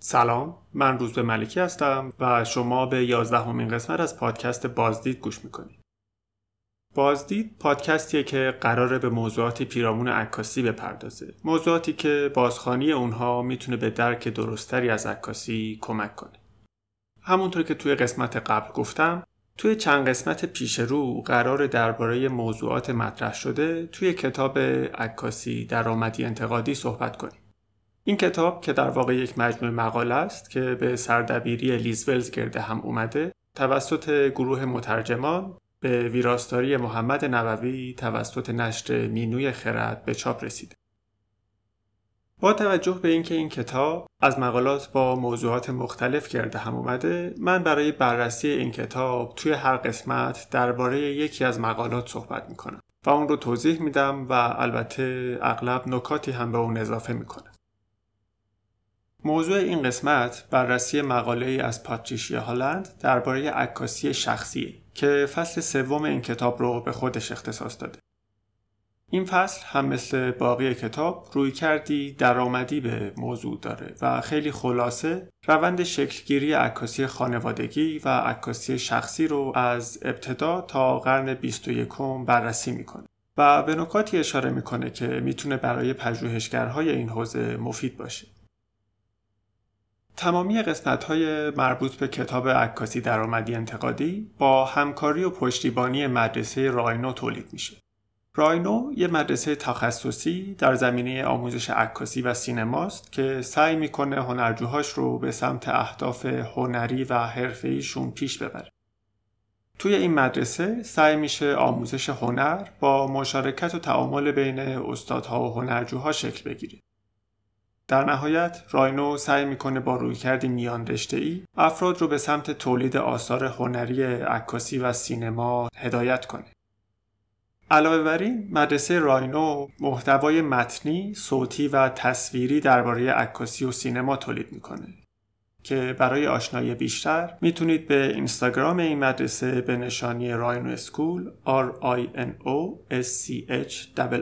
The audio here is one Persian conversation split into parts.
سلام من روز به ملکی هستم و شما به یازدهمین قسمت از پادکست بازدید گوش می‌کنید. بازدید پادکستیه که قراره به موضوعاتی پیرامون عکاسی بپردازه. موضوعاتی که بازخانی اونها می‌تونه به درک درستری از عکاسی کمک کنه. همونطور که توی قسمت قبل گفتم توی چند قسمت پیش رو قرار درباره موضوعات مطرح شده توی کتاب عکاسی درآمدی انتقادی صحبت کنیم. این کتاب که در واقع یک مجموعه مقاله است که به سردبیری لیز ولز گرده هم اومده توسط گروه مترجمان به ویراستاری محمد نووی توسط نشر مینوی خرد به چاپ رسیده. با توجه به اینکه این کتاب از مقالات با موضوعات مختلف کرده هم اومده من برای بررسی این کتاب توی هر قسمت درباره یکی از مقالات صحبت می‌کنم و اون رو توضیح میدم و البته اغلب نکاتی هم به اون اضافه می‌کنم موضوع این قسمت بررسی مقاله ای از پاتریشیا هالند درباره عکاسی شخصی که فصل سوم این کتاب رو به خودش اختصاص داده. این فصل هم مثل باقی کتاب روی کردی درآمدی به موضوع داره و خیلی خلاصه روند شکلگیری عکاسی خانوادگی و عکاسی شخصی رو از ابتدا تا قرن 21 بررسی می‌کنه و به نکاتی اشاره می‌کنه که می‌تونه برای پژوهشگرهای این حوزه مفید باشه. تمامی قسمت های مربوط به کتاب عکاسی درآمدی انتقادی با همکاری و پشتیبانی مدرسه راینو تولید میشه. راینو یه مدرسه تخصصی در زمینه آموزش عکاسی و سینماست که سعی می‌کنه هنرجوهاش رو به سمت اهداف هنری و حرفه‌ایشون پیش ببره. توی این مدرسه سعی میشه آموزش هنر با مشارکت و تعامل بین استادها و هنرجوها شکل بگیره. در نهایت راینو سعی می‌کنه با رویکرد میان رشته ای افراد رو به سمت تولید آثار هنری عکاسی و سینما هدایت کنه. علاوه بر این مدرسه راینو محتوای متنی، صوتی و تصویری درباره عکاسی و سینما تولید می‌کنه که برای آشنایی بیشتر می‌تونید به اینستاگرام این مدرسه به نشانی راینو اسکول R I N O S C H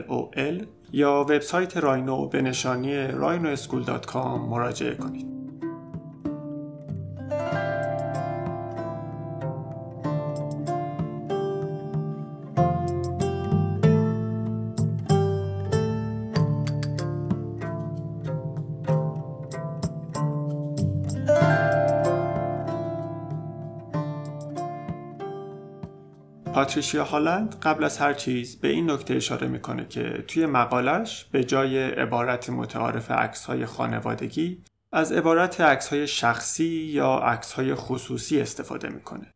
O L یا وبسایت راینو به نشانی rhinoeschool.com مراجعه کنید. پاتریشیا هالند قبل از هر چیز به این نکته اشاره می‌کنه که توی مقالش به جای عبارت متعارف عکس های خانوادگی از عبارت عکس های شخصی یا عکس های خصوصی استفاده می‌کنه.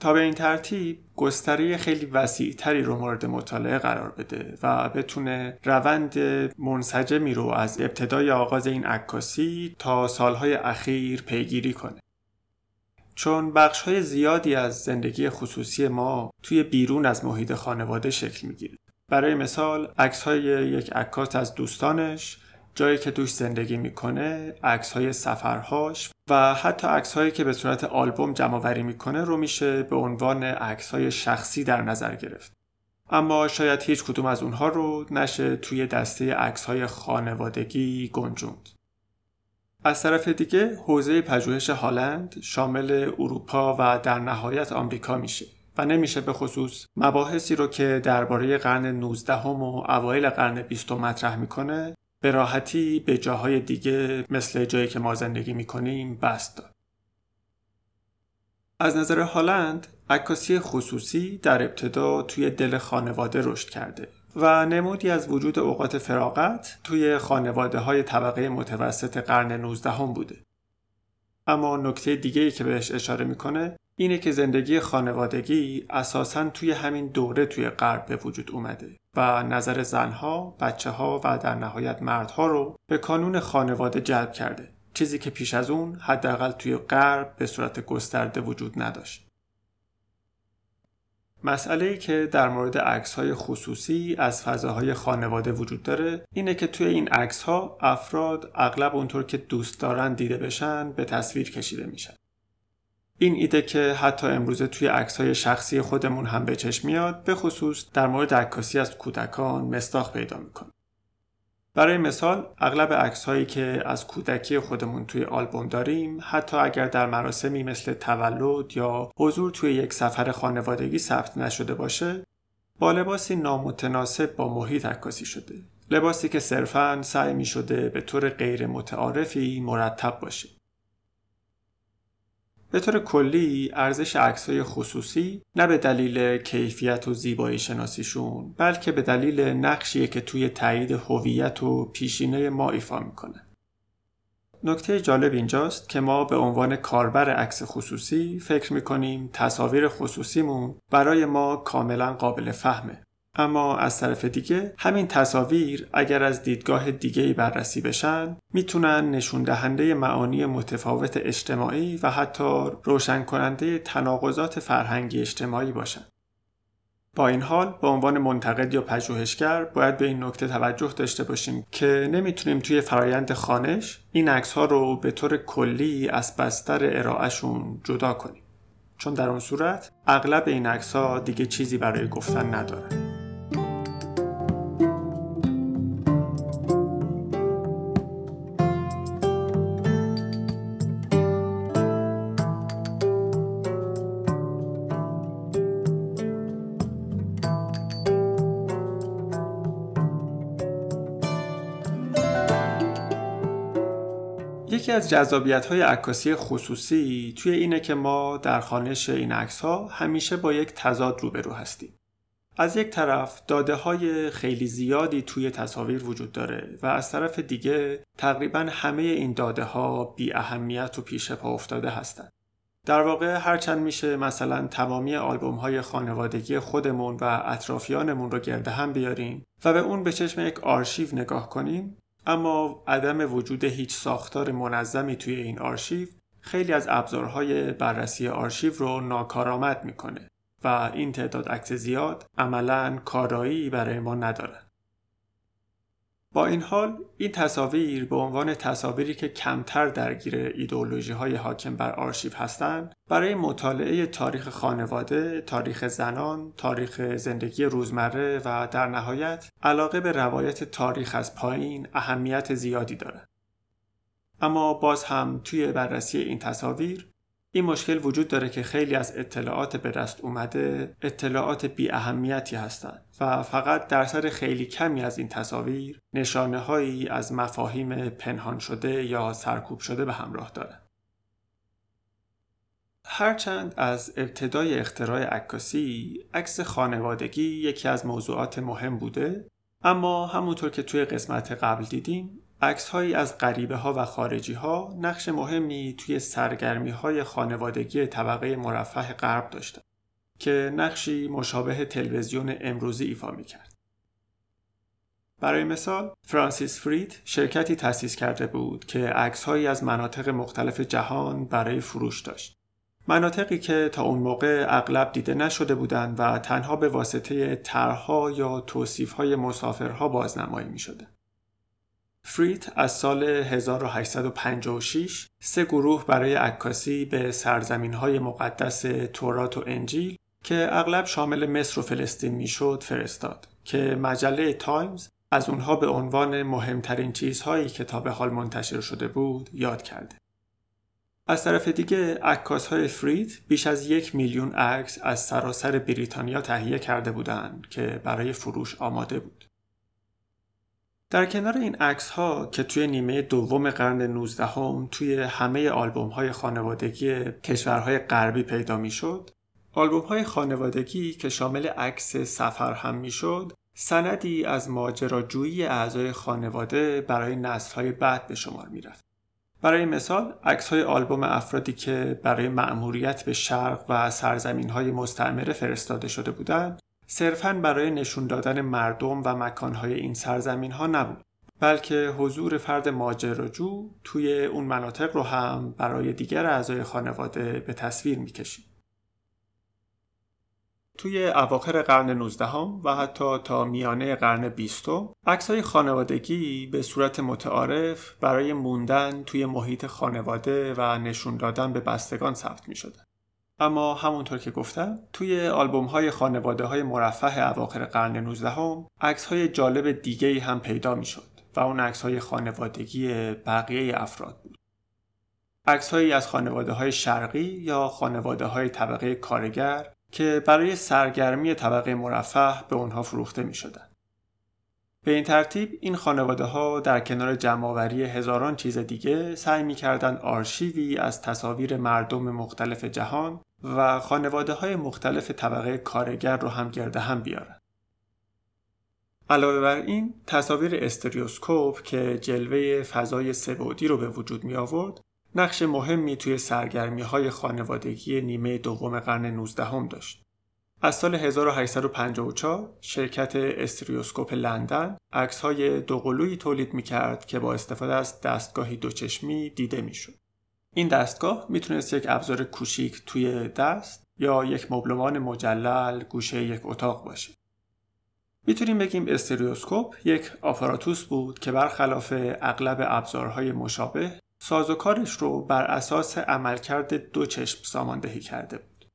تا به این ترتیب گستره خیلی وسیع تری رو مورد مطالعه قرار بده و بتونه روند منسجمی رو از ابتدای آغاز این عکاسی تا سالهای اخیر پیگیری کنه. چون بخش های زیادی از زندگی خصوصی ما توی بیرون از محیط خانواده شکل می‌گیره. برای مثال عکس های یک عکاس از دوستانش، جایی که دوش زندگی می‌کنه، عکس های سفرهاش و حتی عکس هایی که به صورت آلبوم جمع وری می‌کنه رو میشه به عنوان عکس های شخصی در نظر گرفت. اما شاید هیچ کدوم از اونها رو نشه توی دسته عکس های خانوادگی گنجوند. از طرف دیگه حوزه پژوهش هالند شامل اروپا و در نهایت آمریکا میشه و نمیشه به خصوص مباحثی رو که درباره قرن 19 هم و اوایل قرن 20 مطرح می‌کنه به راحتی به جاهای دیگه مثل جایی که ما زندگی می‌کنیم بست داد. از نظر هالند عکاسی خصوصی در ابتدا توی دل خانواده رشد کرده و نمودی از وجود اوقات فراغت توی خانواده های طبقه متوسط قرن 19 هم بوده. اما نکته دیگه که بهش اشاره می‌کنه اینه که زندگی خانوادگی اساسا توی همین دوره توی غرب به وجود اومده و نظر زنها، بچه ها و در نهایت مردها رو به کانون خانواده جلب کرده. چیزی که پیش از اون حداقل توی غرب به صورت گسترده وجود نداشت. مسئله ای که در مورد عکس های خصوصی از فضاهای خانواده وجود داره اینه که توی این عکس ها افراد اغلب اونطور که دوست دارن دیده بشن به تصویر کشیده میشن. این ایده که حتی امروزه توی عکس های شخصی خودمون هم به چشم میاد به خصوص در مورد عکاسی از کودکان مستاخ پیدا می‌کنه. برای مثال اغلب عکس هایی که از کودکی خودمون توی آلبوم داریم حتی اگر در مراسمی مثل تولد یا حضور توی یک سفر خانوادگی ثبت نشده باشه با لباسی نامتناسب با محیط عکاسی شده. لباسی که صرفا سعی می شده به طور غیر متعارفی مرتب باشه. به طور کلی ارزش عکسای خصوصی نه به دلیل کیفیت و زیبایی شناسیشون بلکه به دلیل نقشیه که توی تایید هویت و پیشینه ما ایفا می‌کنه. نکته جالب اینجاست که ما به عنوان کاربر عکس خصوصی فکر می‌کنیم تصاویر خصوصیمون برای ما کاملا قابل فهمه اما از طرف دیگه همین تصاویر اگر از دیدگاه دیگه بررسی بشن می‌تونن نشون دهنده معانی متفاوت اجتماعی و حتی روشن کننده تناقضات فرهنگی اجتماعی باشن. با این حال به عنوان منتقد یا پژوهشگر باید به این نکته توجه داشته باشیم که نمی‌تونیم توی فرایند خانش این عکس ها رو به طور کلی از بستر ارائهشون جدا کنیم چون در اون صورت اغلب این عکس ها دیگه چیزی برای گفتن ندارن از جذابیت های عکاسی خصوصی توی اینه که ما در خانش این عکس ها همیشه با یک تضاد روبرو هستیم. از یک طرف داده های خیلی زیادی توی تصاویر وجود داره و از طرف دیگه تقریبا همه این داده ها بی اهمیت و پیش پا افتاده هستند. در واقع هرچند میشه مثلا تمامی آلبوم های خانوادگی خودمون و اطرافیانمون رو گرده هم بیاریم و به اون به چشم یک آرشیو نگاه کنیم اما عدم وجود هیچ ساختار منظمی توی این آرشیو خیلی از ابزارهای بررسی آرشیو رو ناکارآمد می‌کنه و این تعداد عکس زیاد عملا کارایی برای ما نداره. با این حال این تصاویر به عنوان تصاویری که کمتر درگیر ایدئولوژی های حاکم بر آرشیو هستند برای مطالعه تاریخ خانواده، تاریخ زنان، تاریخ زندگی روزمره و در نهایت علاقه به روایت تاریخ از پایین اهمیت زیادی دارد. اما باز هم توی بررسی این تصاویر این مشکل وجود داره که خیلی از اطلاعات به دست اومده اطلاعات بی اهمیتی هستند و فقط درصد خیلی کمی از این تصاویر نشانه هایی از مفاهیم پنهان شده یا سرکوب شده به همراه داره. هرچند از ابتدای اختراع عکاسی عکس خانوادگی یکی از موضوعات مهم بوده اما همونطور که توی قسمت قبل دیدیم عکس هایی از غریبه ها و خارجی ها نقش مهمی توی سرگرمی های خانوادگی طبقه مرفه غرب داشتند که نقشی مشابه تلویزیون امروزی ایفا می کرد. برای مثال فرانسیس فرید شرکتی تأسیس کرده بود که عکسهایی از مناطق مختلف جهان برای فروش داشت. مناطقی که تا اون موقع اغلب دیده نشده بودند و تنها به واسطه طرحها یا توصیفهای مسافرها بازنمایی می شده. فریث از سال 1856 سه گروه برای عکاسی به سرزمین های مقدس تورات و انجیل که اغلب شامل مصر و فلسطین می‌شد فرستاد که مجله تایمز از اونها به عنوان مهمترین چیزهایی که تا به حال منتشر شده بود یاد کرده. از طرف دیگه عکاس های فریث بیش از یک میلیون عکس از سراسر بریتانیا تهیه کرده بودند که برای فروش آماده بود. در کنار این عکس ها که توی نیمه دوم قرن 19 هم توی همه آلبوم های خانوادگی کشورهای غربی پیدا می شد آلبوم های خانوادگی که شامل عکس سفر هم می شد سندی از ماجراجویی اعضای خانواده برای نسل های بعد به شمار می رفت. برای مثال عکس های آلبوم افرادی که برای مأموریت به شرق و سرزمین های مستعمره فرستاده شده بودند صرفا برای نشون دادن مردم و مکانهای این سرزمین ها نبود بلکه حضور فرد ماجراجو توی اون مناطق رو هم برای دیگر اعضای خانواده به تصویر می‌کشید. توی اواخر قرن 19 و حتی تا میانه قرن 20 عکسای خانوادگی به صورت متعارف برای موندن توی محیط خانواده و نشون دادن به بستگان ثبت می شده. اما همونطور که گفتم توی آلبوم های خانواده های مرفه اواخر قرن 19 هم عکس های جالب دیگه هم پیدا می شد و اون عکس های خانوادگی بقیه افراد بود. عکس از خانواده های شرقی یا خانواده های طبقه کارگر که برای سرگرمی طبقه مرفه به اونها فروخته می شدن. به این ترتیب این خانواده ها در کنار جمعآوری هزاران چیز دیگه سعی می کردن آرشیوی از تصاویر مردم مختلف جهان و خانواده های مختلف طبقه کارگر رو هم گرده هم بیارن. علاوه بر این تصاویر استریوسکوپ که جلوه فضای سبودی رو به وجود می آورد نقش مهمی توی سرگرمی های خانوادگی نیمه دوم قرن 19 هم داشت. از سال 1854 شرکت استریوسکوپ لندن عکس های دوقلویی تولید می کرد که با استفاده از دستگاهی دوچشمی دیده می شود. این دستگاه می‌تونست یک ابزار کوچیک توی دست یا یک مبلمان مجلل گوشه یک اتاق باشه. می‌تونیم بگیم استریوسکوپ یک آپاراتوس بود که برخلاف اغلب ابزارهای مشابه سازوکارش رو بر اساس عملکرد دو چشم ساماندهی کرده بود.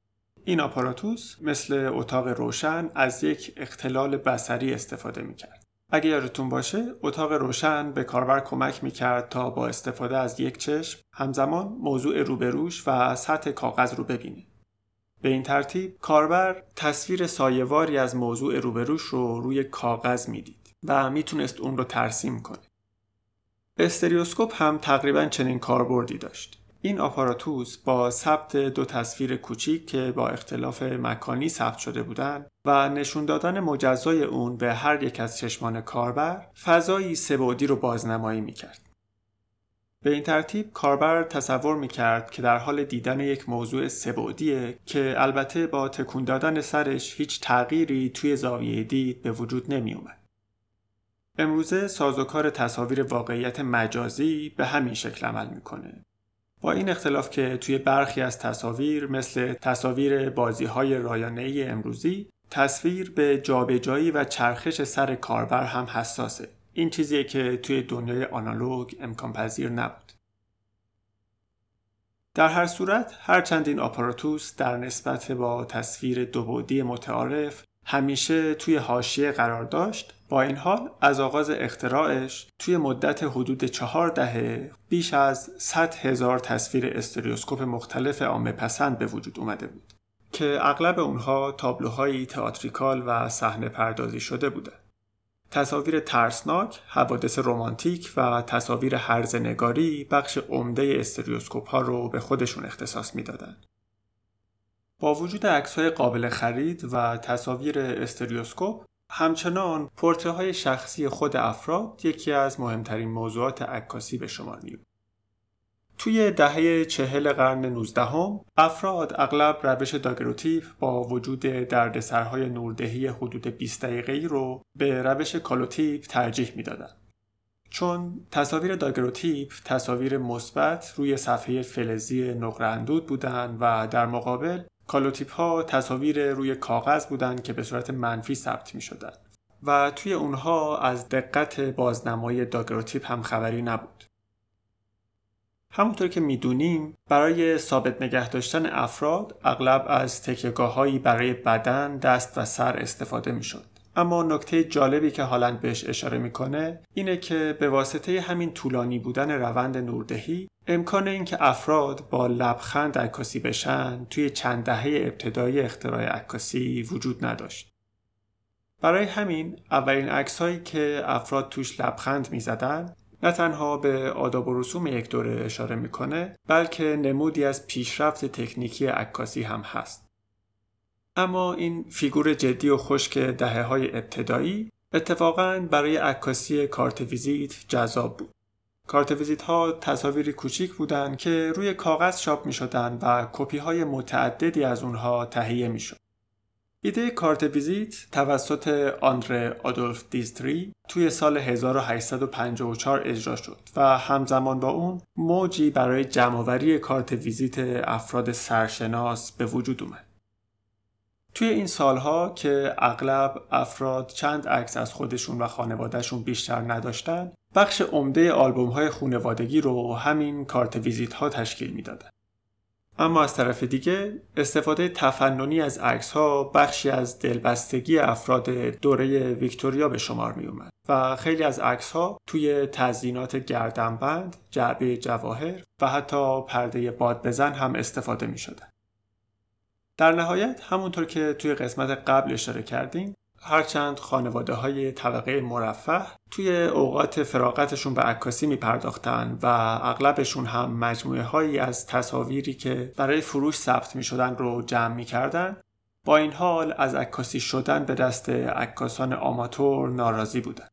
این آپاراتوس مثل اتاق روشن از یک اختلال بسری استفاده می‌کرد. اگه یادتون باشه اتاق روشن به کاربر کمک می‌کرد تا با استفاده از یک چشم همزمان موضوع روبروش و سطح کاغذ رو ببینه. به این ترتیب کاربر تصویر سایواری از موضوع روبروش رو روی کاغذ می‌دید و می‌تونست اون رو ترسیم کنه. استریوسکوپ هم تقریبا چنین کاربردی داشت. این آپاراتوس با ثبت دو تصویر کوچیک که با اختلاف مکانی ثبت شده بودند و نشون دادن مجزای اون به هر یک از چشمان کاربر فضایی سبودی رو بازنمایی می‌کرد. به این ترتیب کاربر تصور می‌کرد که در حال دیدن یک موضوع سبودیه که البته با تکون دادن سرش هیچ تغییری توی زاویه دید به وجود نمی اومد. امروزه سازوکار تصاویر واقعیت مجازی به همین شکل عمل می‌کنه. با این اختلاف که توی برخی از تصاویر مثل تصاویر بازی های رایانه امروزی تصویر به جابجایی و چرخش سر کاربر هم حساسه. این چیزیه که توی دنیای آنالوگ امکان پذیر نبود. در هر صورت هرچند این آپاراتوس در نسبت با تصویر دوبودی متعارف همیشه توی حاشیه قرار داشت با این حال از آغاز اختراعش توی مدت حدود چهار دهه بیش از 100 هزار تصویر استریوسکوپ مختلف عامه پسند به وجود اومده بود که اغلب اونها تابلوهایی تئاتریکال و صحنه پردازی شده بودند. تصاویر ترسناک، حوادث رمانتیک و تصاویر هرزنگاری بخش عمده استریوسکوپ ها رو به خودشون اختصاص می‌دادند. با وجود عکس های قابل خرید و تصاویر استریوسکوپ همچنان پورتره های شخصی خود افراد یکی از مهمترین موضوعات عکاسی به شمار می توی دهه چهل قرن 19 هم، افراد اغلب روش داگروتیپ با وجود دردسرهای نوردهی حدود 20 دقیقه‌ای رو به روش کالوتیپ ترجیح می‌دادند. چون تصاویر داگروتیپ تصاویر مثبت روی صفحه فلزی نقره اندود بودند و در مقابل کالوتیپ ها تصاویر روی کاغذ بودند که به صورت منفی ثبت می شدن و توی اونها از دقت بازنمایی داگروتیپ هم خبری نبود. همونطور که می‌دونیم برای ثابت نگه داشتن افراد اغلب از تکیگاه برای بدن، دست و سر استفاده می شد. اما نکته جالبی که هالند بهش اشاره می‌کنه اینه که به واسطه همین طولانی بودن روند نوردهی امکان اینکه افراد با لبخند عکاسی بشن توی چند دهه ابتدایی اختراع عکاسی وجود نداشت. برای همین اولین عکسهایی که افراد توش لبخند می‌زدن نه تنها به آداب و رسوم یک دوره اشاره می‌کنه بلکه نمودی از پیشرفت تکنیکی عکاسی هم هست. اما این فیگور جدی و خشک دهه های ابتدایی اتفاقا برای عکاسی کارت ویزیت جذاب بود. کارت ویزیت ها تصاویری کوچیک بودند که روی کاغذ چاپ می شدن و کپی های متعددی از اونها تهیه می شد. ایده کارت ویزیت توسط آندره آدولف دیستری توی سال 1854 اجرا شد و همزمان با اون موجی برای جمعآوری کارت ویزیت افراد سرشناس به وجود اومد. توی این سالها که اغلب افراد چند عکس از خودشون و خانوادهشون بیشتر نداشتن بخش عمده آلبوم های خونوادگی رو همین کارت ویزیت ها تشکیل می‌دادن. اما از طرف دیگه استفاده تفننی از عکس ها بخشی از دلبستگی افراد دوره ویکتوریا به شمار می اومد و خیلی از عکس ها توی تزیینات گردنبند، جعبه جواهر و حتی پرده باد بزن هم استفاده می شدن. در نهایت همونطور که توی قسمت قبل اشاره کردیم هرچند خانواده های طبقه مرفه توی اوقات فراغتشون به عکاسی می پرداختن و اغلبشون هم مجموعه هایی از تصاویری که برای فروش ثبت می شدن رو جمع می کردن با این حال از عکاسی شدن به دست عکاسان آماتور ناراضی بودن.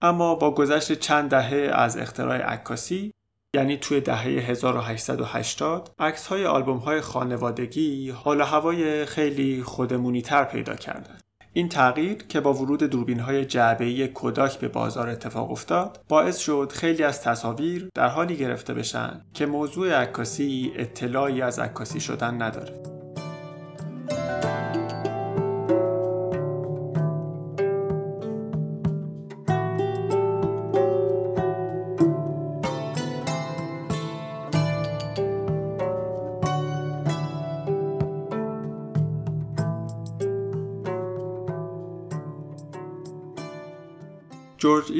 اما با گذشت چند دهه از اختراع عکاسی یعنی توی دهه 1880 عکس های آلبوم های خانوادگی حال هوای خیلی خودمونی تر پیدا کردند. این تغییر که با ورود دوربین های جعبه‌ای کوداک به بازار اتفاق افتاد باعث شد خیلی از تصاویر در حالی گرفته بشن که موضوع عکاسی اطلاعی از عکاسی شدن نداره.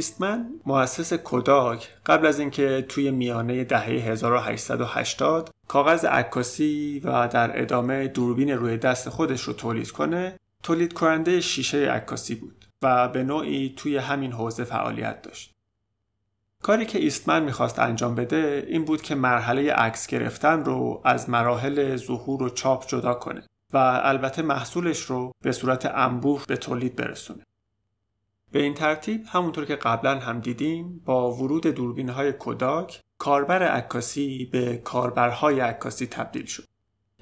جورج ایستمن مؤسس کوداک قبل از اینکه توی میانه دهه 1880 کاغذ عکاسی و در ادامه دوربین روی دست خودش رو تولید کنه تولید کننده شیشه عکاسی بود و به نوعی توی همین حوزه فعالیت داشت. کاری که ایستمن می‌خواست انجام بده این بود که مرحله عکس گرفتن رو از مراحل ظهور و چاپ جدا کنه و البته محصولش رو به صورت انبوه به تولید برسونه. به این ترتیب همونطور که قبلا هم دیدیم با ورود دوربین های کوداک کاربر عکاسی به کاربرهای عکاسی تبدیل شد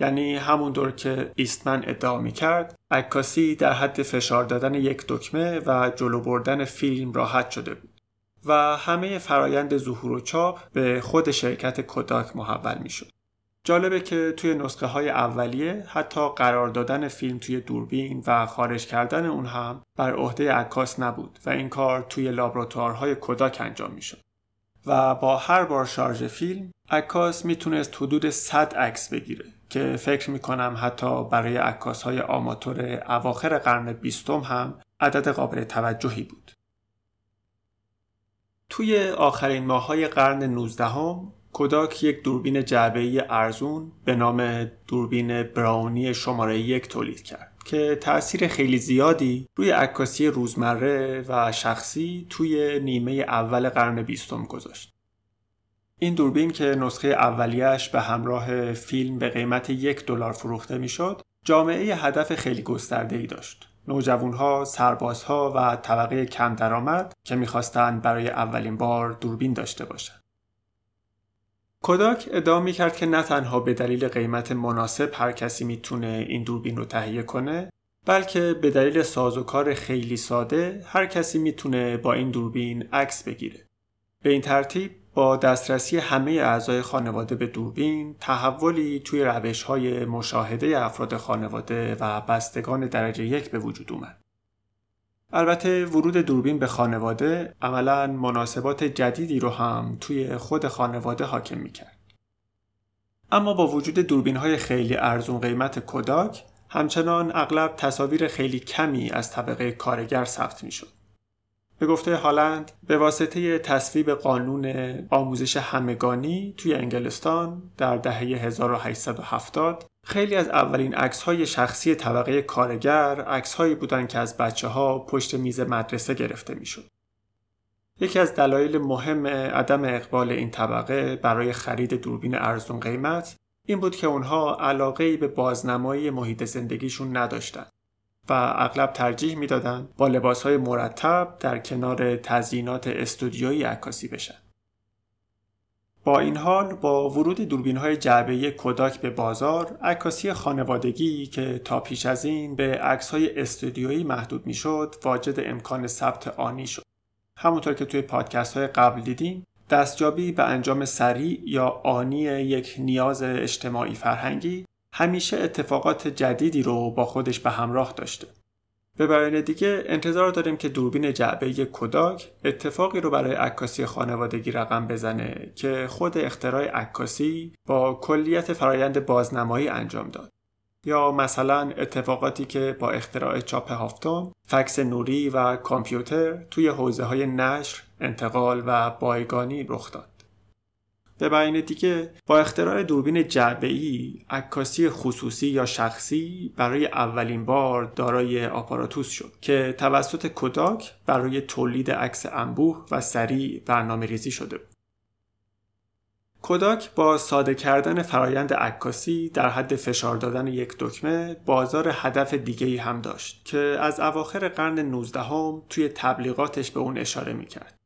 یعنی همونطور که ایستمن ادعا می کرد عکاسی در حد فشار دادن یک دکمه و جلو بردن فیلم راحت شده بود و همه فرایند ظهور و چاپ به خود شرکت کوداک محول می شد. جالبه که توی نسخه های اولیه حتی قرار دادن فیلم توی دوربین و خارج کردن اون هم بر عهده عکاس نبود و این کار توی لابراتوارهای کوداک انجام می‌شد. و با هر بار شارژ فیلم عکاس می‌تونست حدود 100 عکس بگیره که فکر می‌کنم حتی برای عکاس های آماتور اواخر قرن بیستم هم عدد قابل توجهی بود. توی آخرین ماهای قرن 19 هم کوداک یک دوربین جعبه‌ای ارزون به نام دوربین براونی شماره یک تولید کرد که تأثیر خیلی زیادی روی عکاسی روزمره و شخصی توی نیمه اول قرن بیستم گذاشت. این دوربین که نسخه اولیش به همراه فیلم به قیمت یک دلار فروخته می‌شد، جامعه هدف خیلی گسترده ای داشت. نوجوانها، سربازها و طبقه کم درآمد که می‌خواستند برای اولین بار دوربین داشته باشند. کوداک ادعا می‌کرد که نه تنها به دلیل قیمت مناسب هر کسی می‌تونه این دوربین رو تهیه کنه بلکه به دلیل سازوکار خیلی ساده هر کسی می‌تونه با این دوربین عکس بگیره. به این ترتیب با دسترسی همه اعضای خانواده به دوربین تحولی توی روش های مشاهده افراد خانواده و بستگان درجه یک به وجود اومد. البته ورود دوربین به خانواده عملا مناسبات جدیدی رو هم توی خود خانواده حاکم می‌کرد. اما با وجود دوربین های خیلی ارزون قیمت کوداک همچنان اغلب تصاویر خیلی کمی از طبقه کارگر ثبت می‌شد. به گفته هالند به واسطه تصویب قانون آموزش همگانی توی انگلستان در دهه 1870 خیلی از اولین عکس های شخصی طبقه کارگر عکس هایی بودند که از بچه ها پشت میز مدرسه گرفته می‌شد. یکی از دلایل مهم عدم اقبال این طبقه برای خرید دوربین ارزون قیمت این بود که اونها علاقه به بازنمایی محیط زندگیشون نداشتند و اغلب ترجیح می‌دادند با لباس های مرتب در کنار تزیینات استودیویی عکاسی بشن. با این حال با ورود دوربین های جعبه کوداک به بازار عکاسی خانوادگی که تا پیش از این به عکس های استودیویی محدود می‌شد واجد امکان ثبت آنی شد. همونطور که توی پادکست های قبل دیدیم دستجابی به انجام سریع یا آنی یک نیاز اجتماعی فرهنگی همیشه اتفاقات جدیدی رو با خودش به همراه داشته. به بیان دیگه انتظار داریم که دوربین جعبه کوداک اتفاقی رو برای عکاسی خانوادگی رقم بزنه که خود اختراع عکاسی با کلیت فرایند بازنمایی انجام داد. یا مثلا اتفاقاتی که با اختراع چاپ هافتون، فکس نوری و کامپیوتر توی حوزه های نشر، انتقال و بایگانی رخ داد. به بیان دیگه با اختراع دوربین جعبه‌ای عکاسی خصوصی یا شخصی برای اولین بار دارای آپاراتوس شد که توسط کوداک برای تولید عکس انبوه و سریع برنامه ریزی شده بود. کوداک با ساده کردن فرایند عکاسی در حد فشار دادن یک دکمه بازار هدف دیگه ای هم داشت که از اواخر قرن 19 هم توی تبلیغاتش به اون اشاره می‌کرد.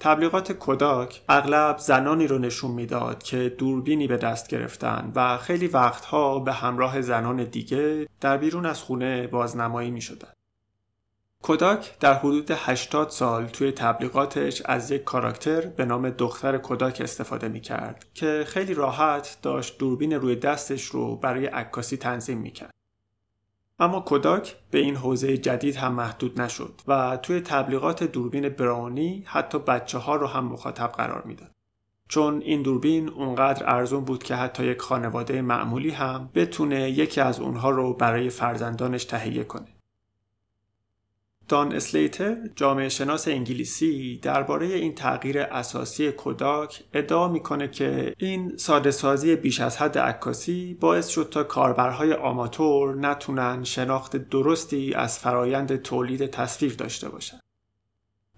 تبلیغات کوداک اغلب زنانی رو نشون می‌داد که دوربینی به دست گرفتن و خیلی وقتها به همراه زنان دیگه در بیرون از خونه بازنمایی می شدن. کوداک در حدود 80 سال توی تبلیغاتش از یک کاراکتر به نام دختر کوداک استفاده می کرد که خیلی راحت داشت دوربین روی دستش رو برای عکاسی تنظیم می کرد. اما کوداک به این حوزه جدید هم محدود نشد و توی تبلیغات دوربین براونی حتی بچه ها رو هم مخاطب قرار می‌داد. چون این دوربین اونقدر ارزون بود که حتی یک خانواده معمولی هم بتونه یکی از اونها رو برای فرزندانش تهیه کنه. دان اسلیتر جامعه شناس انگلیسی درباره این تغییر اساسی کوداک ادعا می‌کنه که این ساده سازی بیش از حد عکاسی باعث شد تا کاربرهای آماتور نتونن شناخت درستی از فرایند تولید تصویر داشته باشند.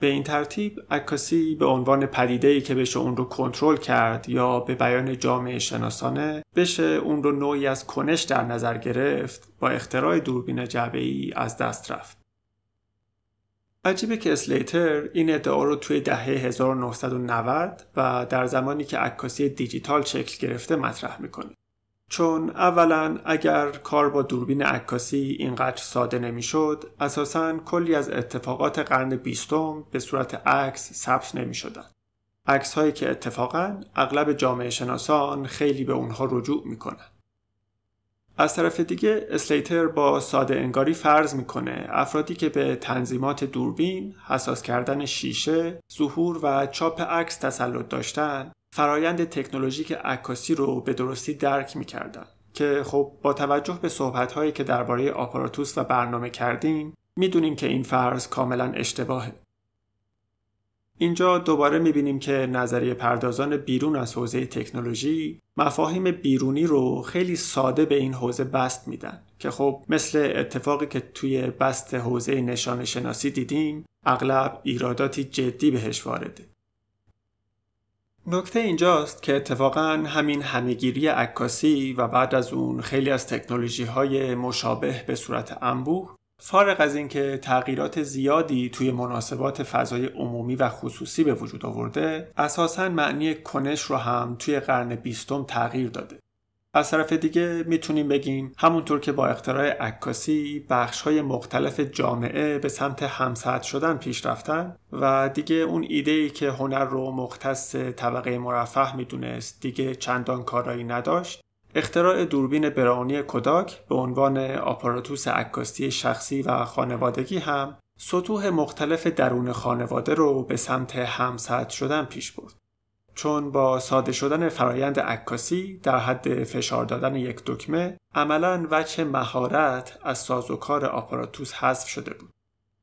به این ترتیب عکاسی به عنوان پدیده‌ای که بشه اون رو کنترل کرد یا به بیان جامعه شناسانه بشه اون رو نوعی از کنش در نظر گرفت با اختراع دوربین جعبه‌ای از دست رفت. عجیبه که اسلیتر این ادعا رو توی دهه 1990 و در زمانی که عکاسی دیجیتال شکل گرفته مطرح می‌کنه. چون اولا اگر کار با دوربین عکاسی اینقدر ساده نمی‌شد اساسا کلی از اتفاقات قرن بیستم به صورت عکس ثبت نمی شدن. عکس هایی که اتفاقا اغلب جامعه شناسان خیلی به اونها رجوع می‌کنن. از طرف دیگه اسلیتر با ساده انگاری فرض می‌کنه افرادی که به تنظیمات دوربین، حساس کردن شیشه، ظهور و چاپ عکس تسلط داشتن، فرایند تکنولوژیک عکاسی رو به درستی درک می‌کردن که خب با توجه به صحبت که درباره آپاراتوس و برنامه کردیم می‌دونیم که این فرض کاملا اشتباهه. اینجا دوباره می‌بینیم که نظریه پردازان بیرون از حوزه تکنولوژی مفاهیم بیرونی رو خیلی ساده به این حوزه بست میدن که خب مثل اتفاقی که توی بست حوزه نشان شناسی دیدیم اغلب ایراداتی جدی بهش وارده. نکته اینجاست که اتفاقا همین همهگیری عکاسی و بعد از اون خیلی از تکنولوژی های مشابه به صورت انبوه فارغ از اینکه تغییرات زیادی توی مناسبات فضای عمومی و خصوصی به وجود آورده اساسا معنی کنش رو هم توی قرن بیستم تغییر داده. از طرف دیگه می‌تونیم بگیم همونطور که با اختراع عکاسی بخش های مختلف جامعه به سمت همسط شدن پیش رفتن و دیگه اون ایده ای که هنر رو مختص طبقه مرفه می‌دونست دیگه چندان کارایی نداشت اختراع دوربین براونی کوداک به عنوان آپاراتوس عکاسی شخصی و خانوادگی هم سطوح مختلف درون خانواده رو به سمت همسط شدن پیش برد. چون با ساده شدن فرایند عکاسی در حد فشار دادن یک دکمه عملا وجه مهارت از سازوکار آپاراتوس حذف شده بود.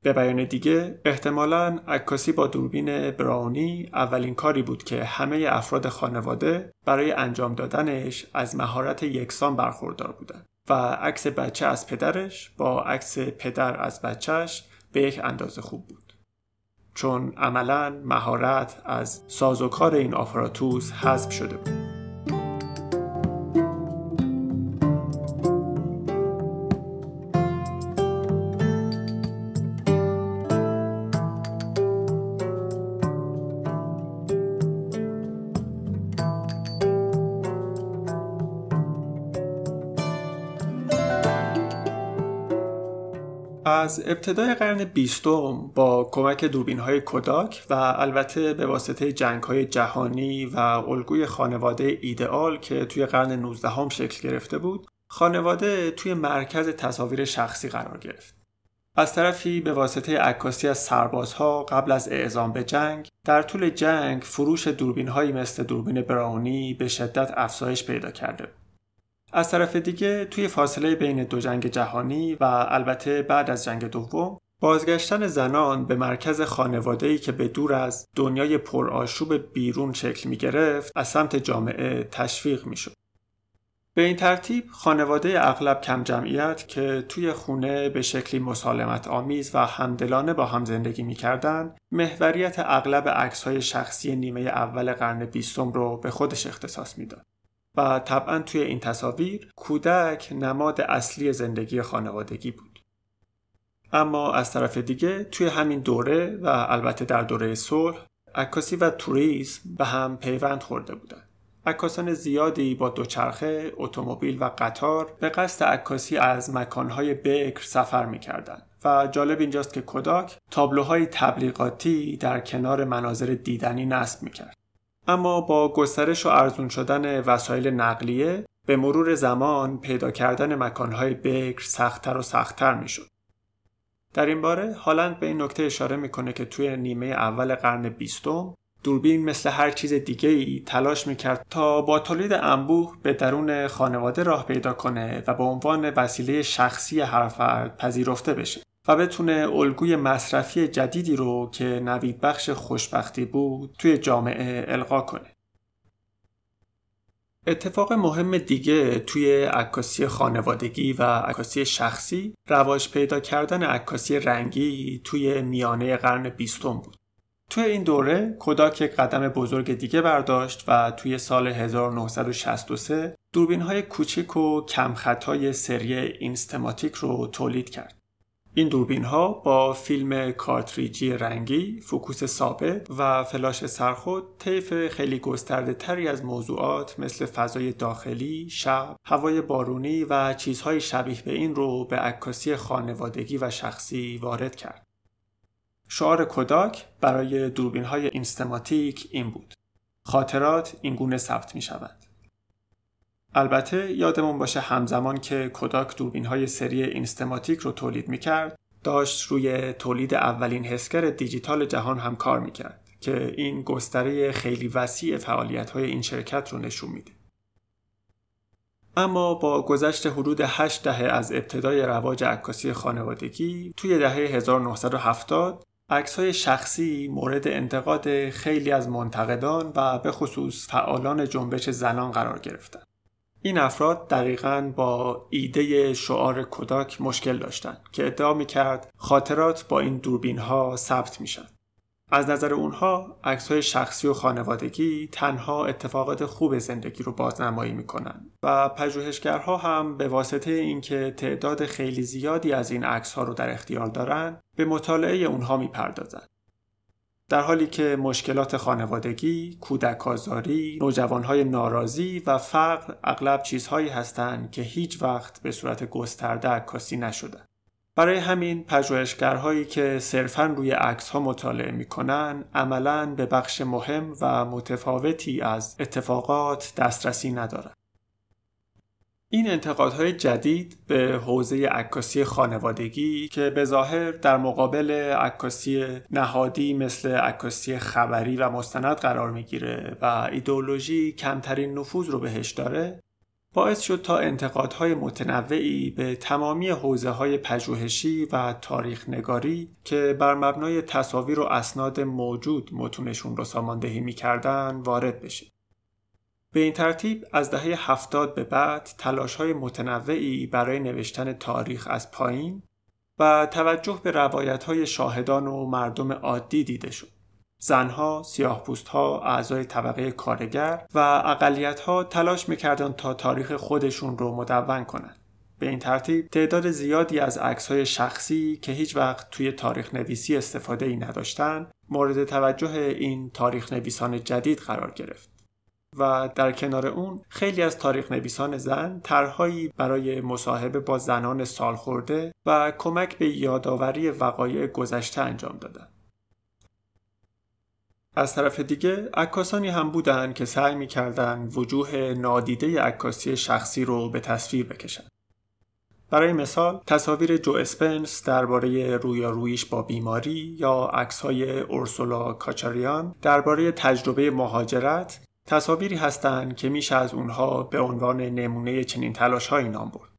به بیان دیگه احتمالا عکاسی با دوربین براونی اولین کاری بود که همه افراد خانواده برای انجام دادنش از مهارت یکسان برخوردار بودند و عکس بچه از پدرش با عکس پدر از بچهش به یک اندازه خوب بود. چون عملا مهارت از سازوکار این آپاراتوس حذف شده بود. از ابتدای قرن بیستم با کمک دوربین های کوداک و البته به واسطه جنگ های جهانی و الگوی خانواده ایدئال که توی قرن 19 هم شکل گرفته بود خانواده توی مرکز تصاویر شخصی قرار گرفت. از طرفی به واسطه عکاسی از سربازها قبل از اعزام به جنگ در طول جنگ فروش دوربین هایی مثل دوربین براونی به شدت افزایش پیدا کرده از طرف دیگه توی فاصله بین دو جنگ جهانی و البته بعد از جنگ دوم بازگشتن زنان به مرکز خانواده‌ای که به دور از دنیای پرآشوب بیرون شکل می گرفت از سمت جامعه تشویق می. به این ترتیب خانواده اغلب کم جمعیت که توی خونه به شکلی مسالمت آمیز و همدلانه با هم زندگی می‌کردند محوریت اغلب عکس های شخصی نیمه اول قرن بیستم رو به خودش اختصاص می‌داد و طبعا توی این تصاویر کودک نماد اصلی زندگی خانوادگی بود اما از طرف دیگه توی همین دوره و البته در دوره صلح عکاسی و توریسم به هم پیوند خورده بودند عکاسان زیادی با دوچرخه، اتومبیل و قطار به قصد عکاسی از مکانهای بکر سفر می‌کردند و جالب اینجاست که کوداک تابلوهای تبلیغاتی در کنار مناظر دیدنی نصب می‌کرد. اما با گسترش و ارزون شدن وسایل نقلیه به مرور زمان پیدا کردن مکانهای بکر سختتر و سختتر می‌شد. در این باره هالند به این نکته اشاره می‌کنه که توی نیمه اول قرن بیستم دوربین مثل هر چیز دیگه ای تلاش می‌کرد تا با تولید انبوه به درون خانواده راه پیدا کنه و به عنوان وسیله شخصی هر فرد پذیرفته بشه و بتونه الگوی مصرفی جدیدی رو که نوید بخش خوشبختی بود توی جامعه القا کنه. اتفاق مهم دیگه توی عکاسی خانوادگی و عکاسی شخصی رواج پیدا کردن عکاسی رنگی توی میانه قرن بیستم بود. توی این دوره کوداک یک قدم بزرگ دیگه برداشت و توی سال 1963 دوربین های کوچیک و کم خطای سری اینستماتیک رو تولید کرد. این دوربین ها با فیلم کارتریجی رنگی، فوکوس ثابت و فلاش سرخود طیف خیلی گسترده تری از موضوعات مثل فضای داخلی، شب، هوای بارونی و چیزهای شبیه به این رو به عکاسی خانوادگی و شخصی وارد کرد. شعار کوداک برای دوربین های اینستماتیک این بود. خاطرات این گونه ثبت می شود. البته یادمون باشه همزمان که کوداک دوربین های سری اینستماتیک رو تولید می کرد داشت روی تولید اولین حسگر دیجیتال جهان هم کار می کرد که این گستره خیلی وسیع فعالیت های این شرکت رو نشون میده. اما با گذشت حدود 8 دهه از ابتدای رواج عکاسی خانوادگی توی دهه 1970 عکس های شخصی مورد انتقاد خیلی از منتقدان و به خصوص فعالان جنبش زنان قرار گرفتند. این افراد دقیقا با ایده شعار کوداک مشکل داشتند که ادعا می کرد خاطرات با این دوربین ها ثبت میشن. از نظر اونها عکس های شخصی و خانوادگی تنها اتفاقات خوب زندگی رو بازنمایی می‌کنن و پژوهشگرها هم به واسطه اینکه تعداد خیلی زیادی از این عکس ها رو در اختیار دارن به مطالعه اونها می‌پردازند در حالی که مشکلات خانوادگی، کودک آزاری، نوجوانهای ناراضی و فقر اغلب چیزهایی هستند که هیچ وقت به صورت گسترده عکاسی نشدند. برای همین پژوهشگرهایی که صرفاً روی عکس ها مطالعه می‌کنن عملاً به بخش مهم و متفاوتی از اتفاقات دسترسی ندارند. این انتقادهای جدید به حوزه عکاسی خانوادگی که به ظاهر در مقابل عکاسی نهادی مثل عکاسی خبری و مستند قرار می‌گیره و ایدئولوژی کمترین نفوذ رو بهش داره باعث شد تا انتقادهای متنوعی به تمامی حوزه های پژوهشی و تاریخ نگاری که بر مبنای تصاویر و اسناد موجود متونشون رو ساماندهی می‌کردن وارد بشه. به این ترتیب از دهه هفتاد به بعد تلاش های متنوعی برای نوشتن تاریخ از پایین و توجه به روایت های شاهدان و مردم عادی دیده شد. زنها، سیاهپوستها، اعضای طبقه کارگر و اقلیتها تلاش می‌کردند تا تاریخ خودشون رو مدون کنند. به این ترتیب تعداد زیادی از های شخصی که هیچ وقت توی تاریخ نویسی استفاده ای نداشتن مورد توجه این تاریخ نویسان جدید قرار گرفت. و در کنار اون خیلی از تاریخ نویسان زن طرحهایی برای مصاحبه با زنان سالخورده و کمک به یادآوری وقایع گذشته انجام دادند. از طرف دیگه عکاسانی هم بودند که سعی می‌کردن وجوه نادیده عکاسی شخصی رو به تصویر بکشن. برای مثال تصاویر جو اسپنس درباره رویارویش با بیماری یا عکس‌های اورسولا کاچاریان درباره تجربه مهاجرت تصاویری هستند که میشه از اونها به عنوان نمونه چنین تلاشهایی نام برد.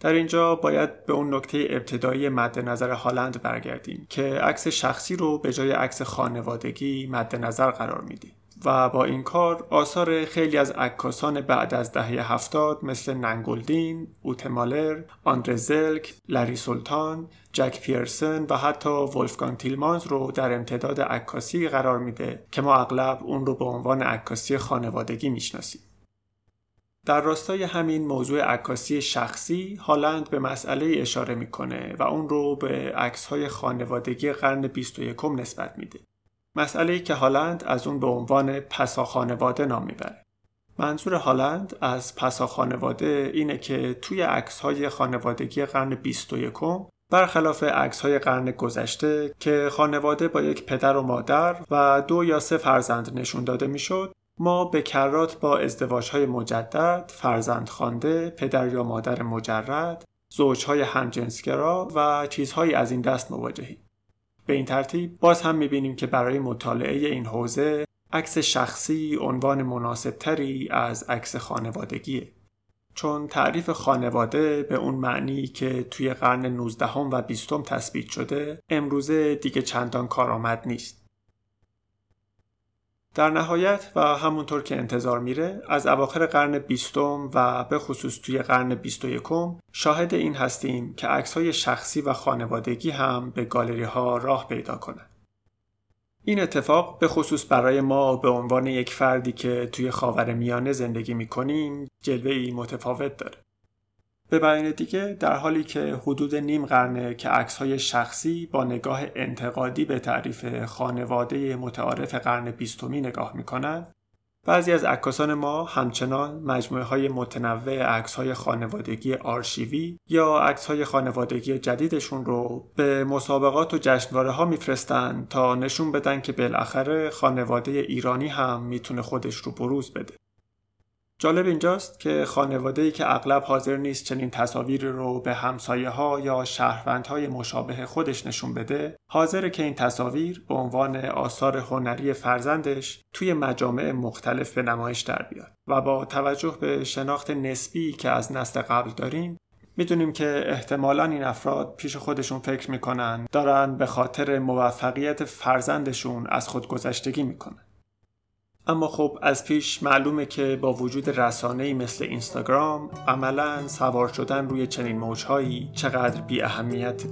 در اینجا باید به اون نکته ابتدایی مد نظر هالند برگردیم که عکس شخصی رو به جای عکس خانوادگی مد نظر قرار میدیم. و با این کار آثار خیلی از عکاسان بعد از دهه هفتاد مثل ننگولدین، اوتمالر، آندره زلک، لری سلطان، جک پیرسن و حتی ولفگان تیلمانز رو در امتداد عکاسی قرار میده که ما اغلب اون رو به عنوان عکاسی خانوادگی می‌شناسیم. در راستای همین موضوع عکاسی شخصی هالند به مسئله اشاره می‌کنه و اون رو به عکس‌های خانوادگی قرن 21 نسبت میده. مسئله که هالند از اون به عنوان پسا خانواده نام می‌بره. منظور هالند از پسا خانواده اینه که توی عکس های خانوادگی قرن 21 برخلاف عکس های قرن گذشته که خانواده با یک پدر و مادر و دو یا سه فرزند نشون داده می‌شد ما به کرات با ازدواج های مجدد، فرزند خانده، پدر یا مادر مجرد، زوجهای همجنسگرا و چیزهایی از این دست مواجهیم. به این ترتیب باز هم می‌بینیم که برای مطالعه این حوزه عکس شخصی عنوان مناسب تری از عکس خانوادگیه. چون تعریف خانواده به اون معنی که توی قرن 19 و 20 تثبیت شده امروزه دیگه چندان کارآمد نیست. در نهایت و همونطور که انتظار میره از اواخر قرن بیستم و به خصوص توی قرن بیست و یکم شاهد این هستیم که عکس های شخصی و خانوادگی هم به گالری ها راه پیدا کنند. این اتفاق به خصوص برای ما به عنوان یک فردی که توی خاور میانه زندگی می‌کنیم ای متفاوت داره. به بیان دیگه در حالی که حدود نیم قرنه که عکس های شخصی با نگاه انتقادی به تعریف خانواده متعارف قرن بیستمی نگاه می‌کنند بعضی از عکاسان ما همچنان مجموعه های متنوع عکس های خانوادگی آرشیوی یا عکس های خانوادگی جدیدشون رو به مسابقات و جشنواره ها میفرستن تا نشون بدن که بالاخره خانواده ایرانی هم می‌تونه خودش رو بروز بده. جالب اینجاست که خانواده ای که اغلب حاضر نیست چنین تصاویر رو به همسایه ها یا شهروندهای مشابه خودش نشون بده حاضر که این تصاویر به عنوان آثار هنری فرزندش توی مجامع مختلف به نمایش در بیاد. و با توجه به شناخت نسبی که از نسل قبل داریم می‌دونیم که احتمالا این افراد پیش خودشون فکر می‌کنن دارن به خاطر موفقیت فرزندشون از خودگذشتگی می‌کنن. اما خب از پیش معلومه که با وجود رسانه‌ای مثل اینستاگرام عملا سوار شدن روی چنین موجهایی چقدر بی اهمیت